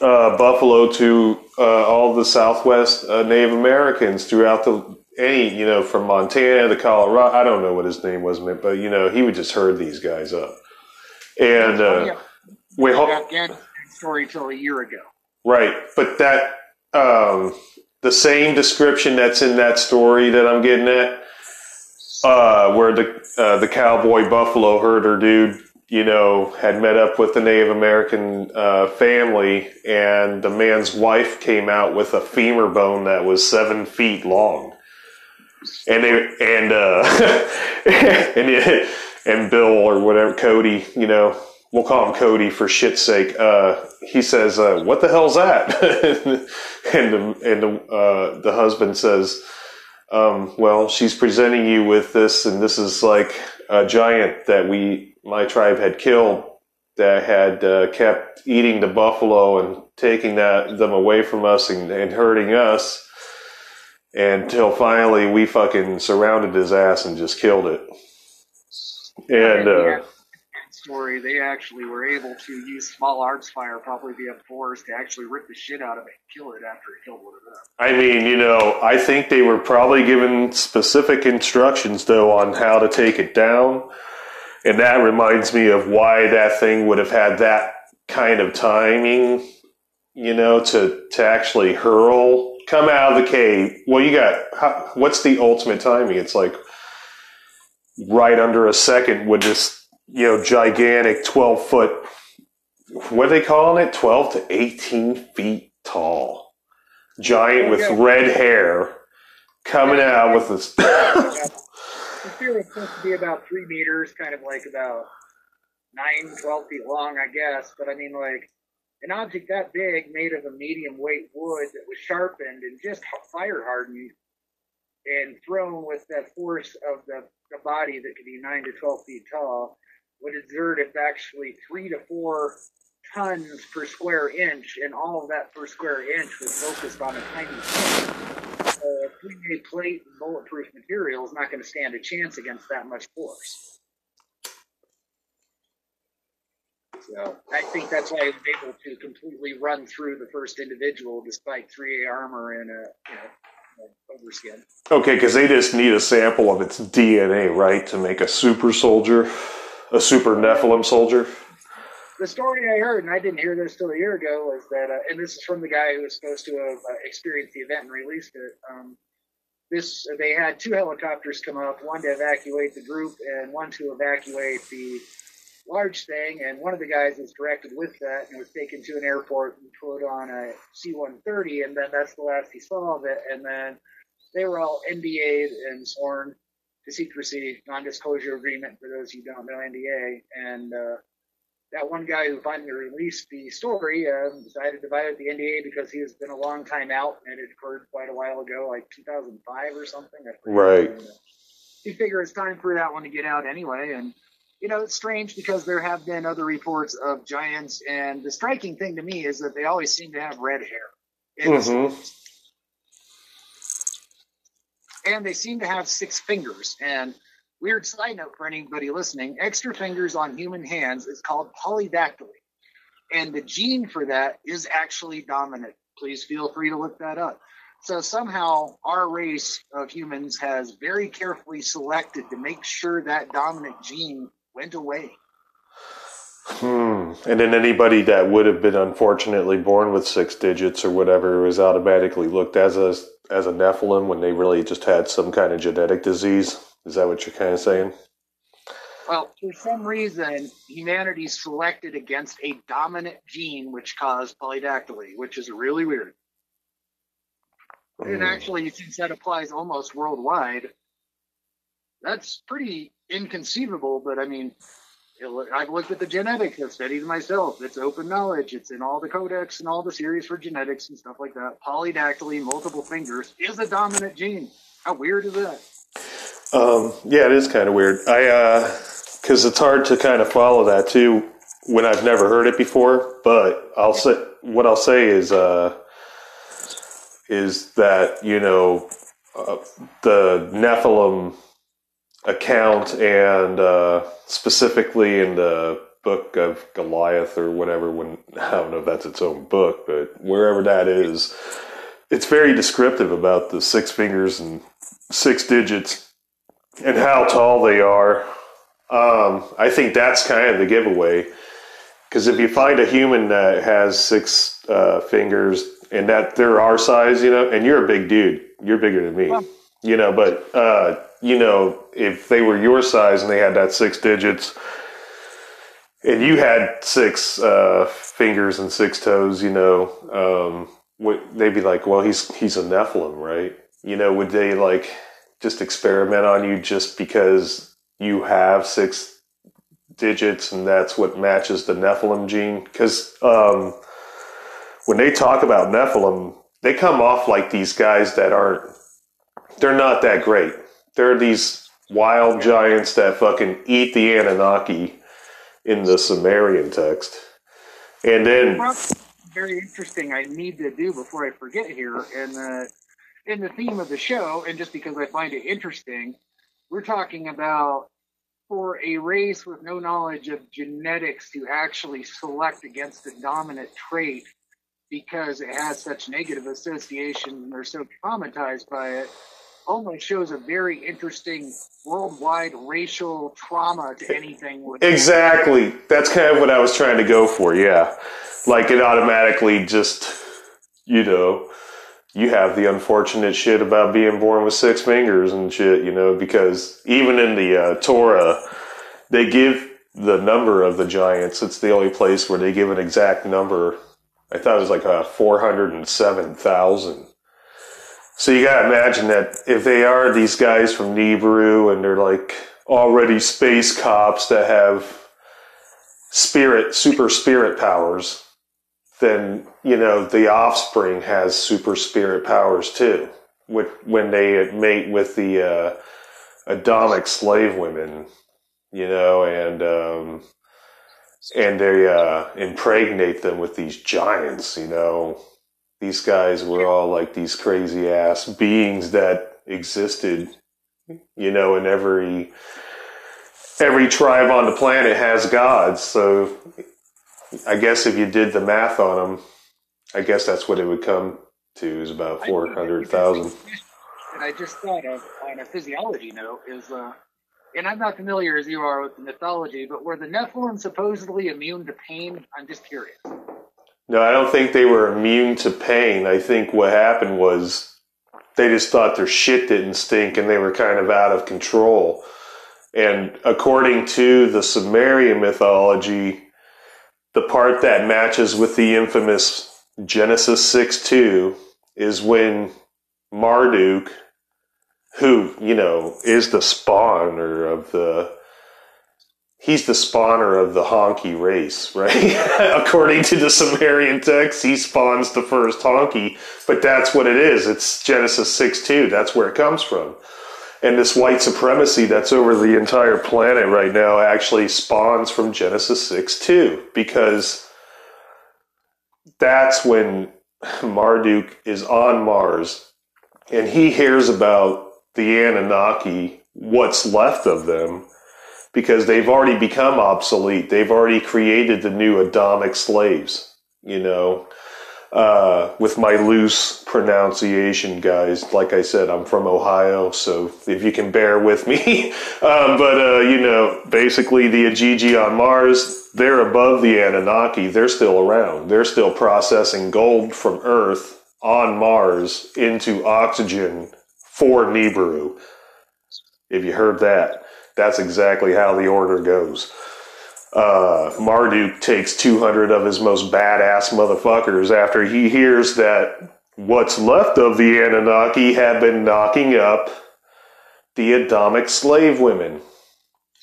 uh, buffalo to uh, all the Southwest uh, Native Americans throughout the any you know from Montana to Colorado. I don't know what his name was, but you know he would just herd these guys up. And uh, yeah. wait, hold, Afghanistan story till a year ago. right, but that um, the same description that's in that story that I'm getting at, uh, where the uh, the cowboy buffalo herder dude you know, had met up with the Native American uh, family, and the man's wife came out with a femur bone that was seven feet long, and they and uh, and and Bill or whatever Cody, you know, we'll call him Cody for shit's sake. Uh, he says, uh, "What the hell's that?" and the and the uh, the husband says. Um, well, she's presenting you with this, and this is like a giant that we, my tribe had killed that had uh, kept eating the buffalo and taking that them away from us and, and hurting us until finally we fucking surrounded his ass and just killed it. And uh, story, they actually were able to use small arms fire, probably via force, to actually rip the shit out of it and kill it after it killed one of them. I mean, you know, I think they were probably given specific instructions though on how to take it down. And that reminds me of why that thing would have had that kind of timing, you know, to to actually hurl, come out of the cave. Well, you got how, what's the ultimate timing? It's like right under a second with this, you know, gigantic twelve foot. What are they calling it? Twelve to eighteen feet tall, giant with red hair, coming out with this. The sphere was supposed to be about three meters, kind of like about nine, 12 feet long, I guess. But I mean, like, an object that big made of a medium weight wood that was sharpened and just fire hardened and thrown with that force of the, the body that could be nine to 12 feet tall would exert if actually three to four tons per square inch, and all of that per square inch was focused on a tiny. So a 3A plate and bulletproof material is not going to stand a chance against that much force. So I think that's why he was able to completely run through the first individual despite 3A armor and a you know overskin. Okay, because they just need a sample of its DNA, right, to make a super soldier, a super Nephilim soldier. The story I heard, and I didn't hear this till a year ago, was that, uh, and this is from the guy who was supposed to have uh, experienced the event and released it. Um, this they had two helicopters come up, one to evacuate the group and one to evacuate the large thing. And one of the guys was directed with that and was taken to an airport and put on a C-130, and then that's the last he saw of it. And then they were all NDA'd and sworn to secrecy, non-disclosure agreement for those who don't know NDA, and uh, that one guy who finally released the story um, decided to violate the NDA because he has been a long time out and it occurred quite a while ago, like 2005 or something. Right. And, uh, You figure it's time for that one to get out anyway. And, you know, it's strange because there have been other reports of giants. And the striking thing to me is that they always seem to have red hair. Mhm. And they seem to have six fingers. And Weird side note for anybody listening extra fingers on human hands is called polydactyly. And the gene for that is actually dominant. Please feel free to look that up. So somehow our race of humans has very carefully selected to make sure that dominant gene went away. Hmm. And then anybody that would have been unfortunately born with six digits or whatever was automatically looked as a as a Nephilim when they really just had some kind of genetic disease. Is that what you're kind of saying? Well, for some reason, humanity selected against a dominant gene which caused polydactyly, which is really weird. And Mm. actually, since that applies almost worldwide, that's pretty inconceivable. But I mean, it- I've looked at the genetics, I've studied myself. It's open knowledge. It's in all the codex and all the series for genetics and stuff like that. Polydactyly, multiple fingers, is a dominant gene. How weird is that? Um, yeah, it is kind of weird. I, uh 'cause cause it's hard to kind of follow that too when I've never heard it before, but I'll say, what I'll say is, uh, is that, you know, uh, the Nephilim account and, uh, specifically in the book of Goliath or whatever, when, I don't know if that's its own book, but wherever that is, it's very descriptive about the six fingers and six digits and how tall they are. Um, I think that's kind of the giveaway. Because if you find a human that has six uh, fingers and that they're our size, you know, and you're a big dude, you're bigger than me, Well- you know, but, uh, you know, if they were your size and they had that six digits and you had six uh, fingers and six toes, you know, um, they'd be like, well, he's, he's a Nephilim, right? You know, would they like just experiment on you just because you have six digits and that's what matches the Nephilim gene? Because um, when they talk about Nephilim, they come off like these guys that aren't, they're not that great. They're these wild giants that fucking eat the Anunnaki in the Sumerian text. And then, very interesting I need to do before I forget here. And uh, in the theme of the show, and just because I find it interesting, we're talking about for a race with no knowledge of genetics to actually select against a dominant trait because it has such negative association and they're so traumatized by it almost shows a very interesting worldwide racial trauma to anything Exactly. That's kind of what I was trying to go for. Yeah. Like it automatically just, you know, you have the unfortunate shit about being born with six fingers and shit, you know, because even in the uh, Torah, they give the number of the giants. It's the only place where they give an exact number. I thought it was like uh, 407,000. So you gotta imagine that if they are these guys from Nibiru and they're like already space cops that have spirit, super spirit powers, then, you know, the offspring has super spirit powers too. When they mate with the, uh, Adamic slave women, you know, and, um, and they, uh, impregnate them with these giants, you know. These guys were all like these crazy ass beings that existed, you know, in every, every tribe on the planet has gods. So I guess if you did the math on them, I guess that's what it would come to is about four hundred thousand. And I just thought of on a physiology note is, uh, and I'm not familiar as you are with the mythology, but were the Nephilim supposedly immune to pain? I'm just curious. No, I don't think they were immune to pain. I think what happened was they just thought their shit didn't stink and they were kind of out of control. And according to the Sumerian mythology, the part that matches with the infamous Genesis 6 2 is when Marduk, who, you know, is the spawner of the he's the spawner of the honky race, right? According to the Sumerian text, he spawns the first honky, but that's what it is. It's Genesis 6 2. That's where it comes from. And this white supremacy that's over the entire planet right now actually spawns from Genesis 6 2 because that's when Marduk is on Mars and he hears about the Anunnaki, what's left of them, because they've already become obsolete. They've already created the new Adamic slaves, you know. Uh, with my loose pronunciation, guys, like I said, I'm from Ohio, so if you can bear with me. um, but, uh, you know, basically the Igigi on Mars, they're above the Anunnaki. They're still around. They're still processing gold from Earth on Mars into oxygen for Nibiru. If you heard that, that's exactly how the order goes. Uh, Marduk takes 200 of his most badass motherfuckers after he hears that what's left of the Anunnaki have been knocking up the Adamic slave women.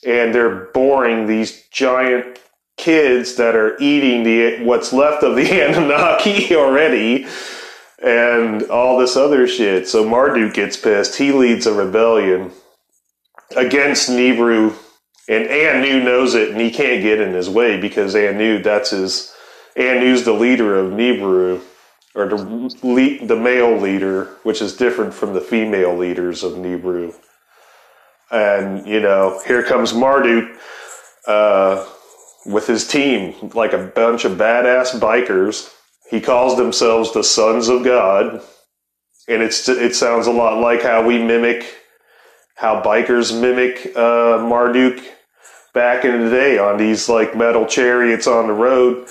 And they're boring these giant kids that are eating the what's left of the Anunnaki already and all this other shit. So Marduk gets pissed. He leads a rebellion against Nibiru and Anu knows it and he can't get in his way because Anu that's his Anu's the leader of Nibiru or the the male leader, which is different from the female leaders of Nibiru. And you know, here comes Marduk uh, with his team, like a bunch of badass bikers. He calls themselves the Sons of God, and it's it sounds a lot like how we mimic how bikers mimic uh, Marduk back in the day on these like metal chariots on the road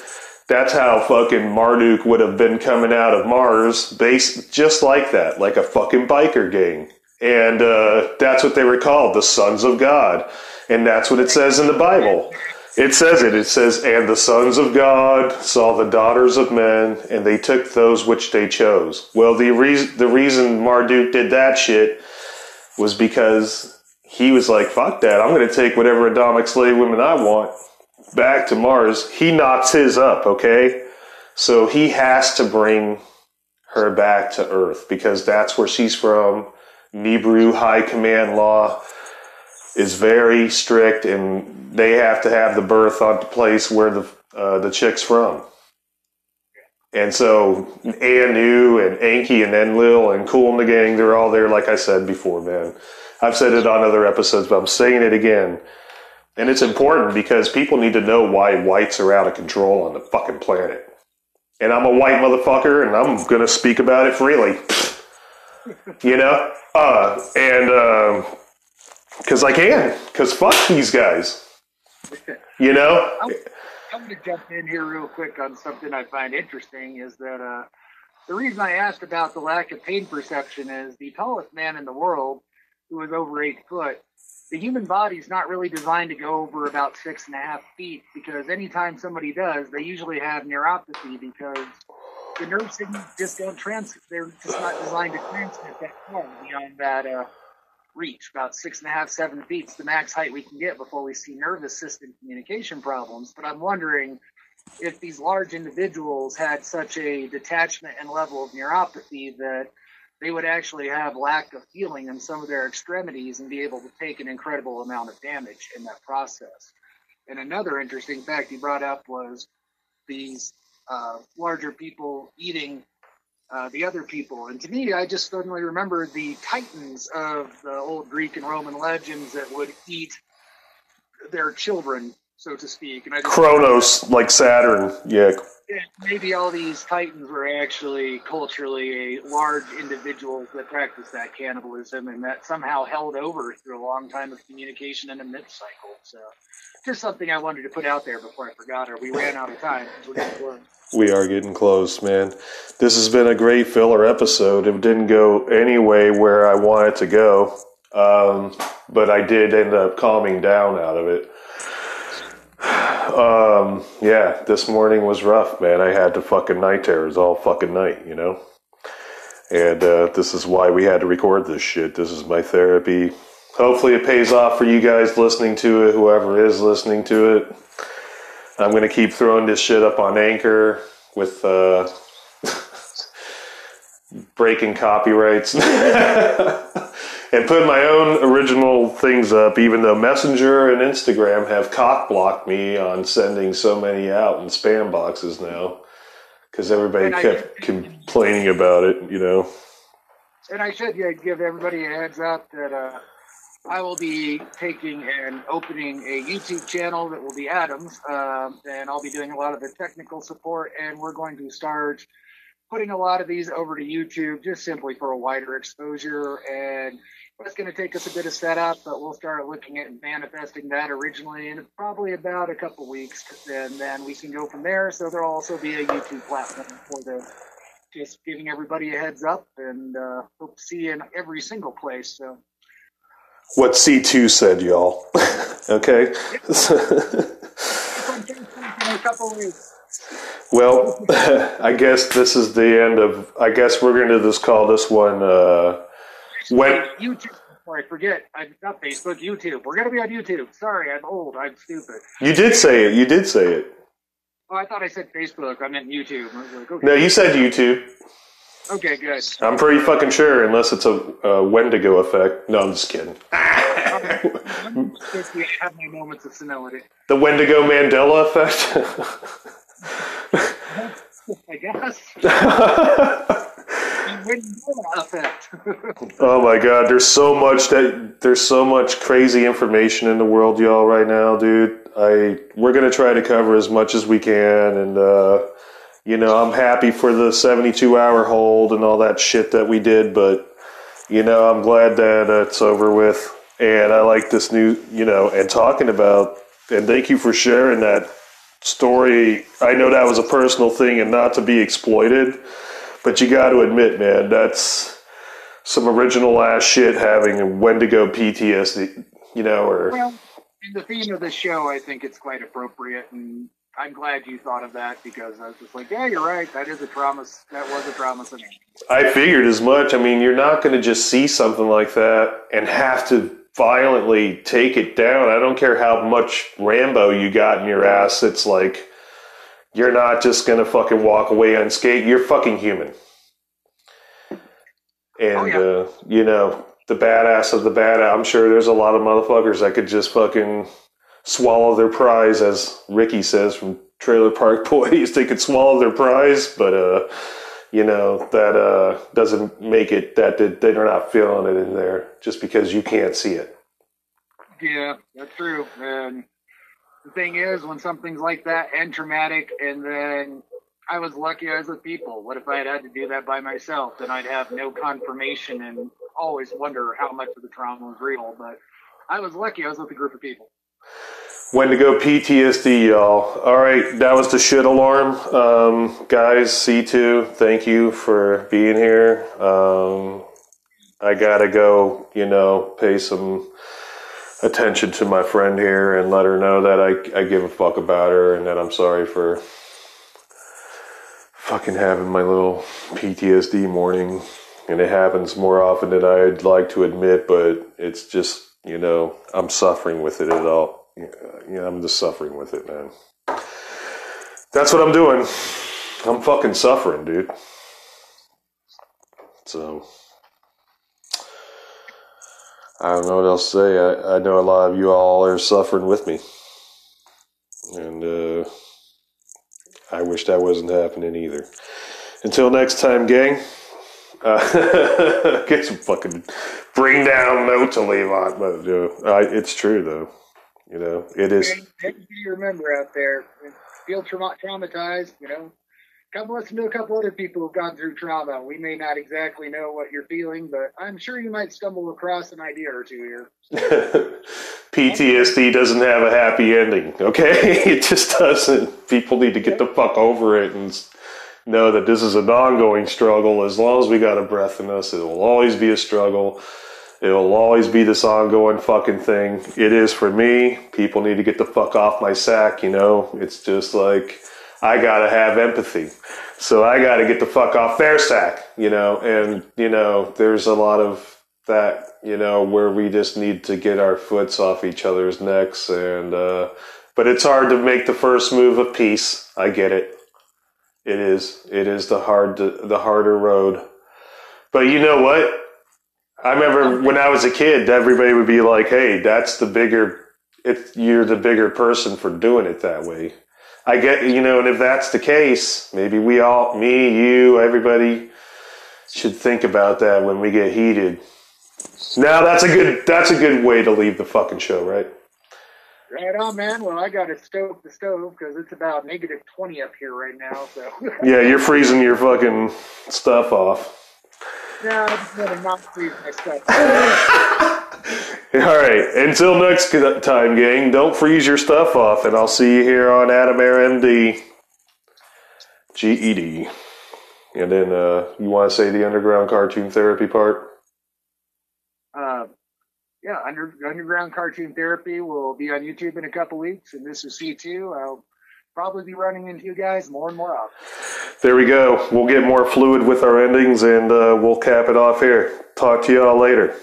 that's how fucking Marduk would have been coming out of Mars, based just like that, like a fucking biker gang. And uh, that's what they were called, the sons of God. And that's what it says in the Bible. It says it. It says, And the sons of God saw the daughters of men, and they took those which they chose. Well, the, re- the reason Marduk did that shit was because he was like, fuck that. I'm going to take whatever Adamic slave women I want back to Mars, he knocks his up, okay? So he has to bring her back to Earth because that's where she's from. Nibiru High Command law is very strict, and they have to have the birth on the place where the uh, the chick's from. And so Anu and Enki and Enlil and Kool and the gang, they're all there, like I said before, man. I've said it on other episodes, but I'm saying it again. And it's important because people need to know why whites are out of control on the fucking planet. And I'm a white motherfucker and I'm going to speak about it freely. you know? Uh, and, because uh, I can. Because fuck these guys. You know? I'm going to jump in here real quick on something I find interesting is that uh, the reason I asked about the lack of pain perception is the tallest man in the world, who was over eight foot, the human body is not really designed to go over about six and a half feet because anytime somebody does, they usually have neuropathy because the nerve signals just don't transmit. They're just not designed to transmit that far beyond that uh, reach. About six and a half, seven feet the max height we can get before we see nervous system communication problems. But I'm wondering if these large individuals had such a detachment and level of neuropathy that they would actually have lack of feeling in some of their extremities and be able to take an incredible amount of damage in that process. And another interesting fact he brought up was these uh, larger people eating uh, the other people. And to me, I just suddenly remember the titans of the old Greek and Roman legends that would eat their children, so to speak. And I Kronos, like Saturn, yeah, maybe all these titans were actually culturally a large individuals that practiced that cannibalism and that somehow held over through a long time of communication and a myth cycle. So just something I wanted to put out there before I forgot or we ran out of time. We are getting close, man. This has been a great filler episode. It didn't go any way where I wanted to go, um, but I did end up calming down out of it. Um, yeah, this morning was rough, man. I had to fucking night terrors all fucking night, you know? And uh, this is why we had to record this shit. This is my therapy. Hopefully, it pays off for you guys listening to it, whoever is listening to it. I'm going to keep throwing this shit up on Anchor with uh, breaking copyrights. and put my own original things up, even though Messenger and Instagram have cock blocked me on sending so many out in spam boxes now because everybody kept complaining about it, you know. And I should yeah, give everybody a heads up that uh, I will be taking and opening a YouTube channel that will be Adams, um, and I'll be doing a lot of the technical support, and we're going to start putting a lot of these over to YouTube just simply for a wider exposure and it's going to take us a bit of setup, but we'll start looking at manifesting that originally in probably about a couple weeks, and then we can go from there. So there'll also be a YouTube platform for the just giving everybody a heads up, and uh, hope to see you in every single place. So. What C2 said, y'all. okay. Well, I guess this is the end of. I guess we're going to just call this one. Uh, when YouTube. I forget, I'm not Facebook, YouTube. We're gonna be on YouTube. Sorry, I'm old. I'm stupid. you did say it, you did say it. Oh, I thought I said Facebook. I meant YouTube. I was like, okay, No, you said YouTube. Okay, good. I'm pretty fucking sure, unless it's a, a Wendigo effect. No, I'm just kidding. To have my moments of senility. The Wendigo Mandela effect. I guess. Oh my god, there's so much that there's so much crazy information in the world, y'all, right now, dude. I we're gonna try to cover as much as we can, and uh, you know, I'm happy for the 72 hour hold and all that shit that we did, but you know, I'm glad that uh, it's over with, and I like this new, you know, and talking about, and thank you for sharing that story. I know that was a personal thing and not to be exploited, but you got to admit, man, that's some original ass shit having a Wendigo PTSD, you know, or well, in the theme of the show, I think it's quite appropriate, and I'm glad you thought of that because I was just like, yeah, you're right. That is a promise. That was a promise. I figured as much. I mean, you're not going to just see something like that and have to violently take it down. I don't care how much Rambo you got in your ass. It's like you're not just going to fucking walk away unscathed. You're fucking human. And, Oh, yeah. uh, you know, the badass of the bad, I'm sure there's a lot of motherfuckers that could just fucking swallow their prize, as Ricky says from Trailer Park Boys. They could swallow their prize, but, uh, you know, that uh, doesn't make it that they- they're not feeling it in there just because you can't see it. Yeah, that's true. And the thing is, when something's like that and traumatic, and then I was lucky I was with people. What if I had had to do that by myself? Then I'd have no confirmation and always wonder how much of the trauma was real. But I was lucky I was with a group of people. Wendigo PTSD, y'all. All right, that was the shit alarm. Um, guys, C2, thank you for being here. Um, I gotta go, you know, pay some attention to my friend here and let her know that I, I give a fuck about her and that I'm sorry for fucking having my little PTSD morning. And it happens more often than I'd like to admit, but it's just, you know, I'm suffering with it at all. Yeah, I'm just suffering with it, man. That's what I'm doing. I'm fucking suffering, dude. So, I don't know what else to say. I, I know a lot of you all are suffering with me. And, uh, I wish that wasn't happening either. Until next time, gang. Uh, get some fucking bring down note to on, but uh, I, it's true though. You know, it is. Maybe you remember out there, feel trauma- traumatized, you know. Come listen to a couple other people who've gone through trauma. We may not exactly know what you're feeling, but I'm sure you might stumble across an idea or two here. PTSD doesn't have a happy ending, okay? It just doesn't. People need to get the fuck over it and know that this is an ongoing struggle. As long as we got a breath in us, it will always be a struggle. It will always be this ongoing fucking thing. It is for me. People need to get the fuck off my sack, you know? It's just like, I gotta have empathy. So I gotta get the fuck off their sack, you know? And, you know, there's a lot of that, you know, where we just need to get our foots off each other's necks. And, uh, but it's hard to make the first move of peace. I get it. It is. It is the hard, the harder road. But you know what? I remember when I was a kid, everybody would be like, "Hey, that's the bigger. If you're the bigger person for doing it that way." I get, you know, and if that's the case, maybe we all, me, you, everybody, should think about that when we get heated. Now that's a good. That's a good way to leave the fucking show, right? Right on, man. Well, I got to stoke the stove because it's about negative 20 up here right now. So, Yeah, you're freezing your fucking stuff off. No, I just want to not freeze my. All right. Until next time, gang. Don't freeze your stuff off, and I'll see you here on Adam Air MD, GED. E And then uh, you want to say the underground cartoon therapy part? Uh, yeah, under, Underground Cartoon Therapy will be on YouTube in a couple weeks, and this is C2. I'll probably be running into you guys more and more often. There we go. We'll get more fluid with our endings and uh, we'll cap it off here. Talk to y'all later.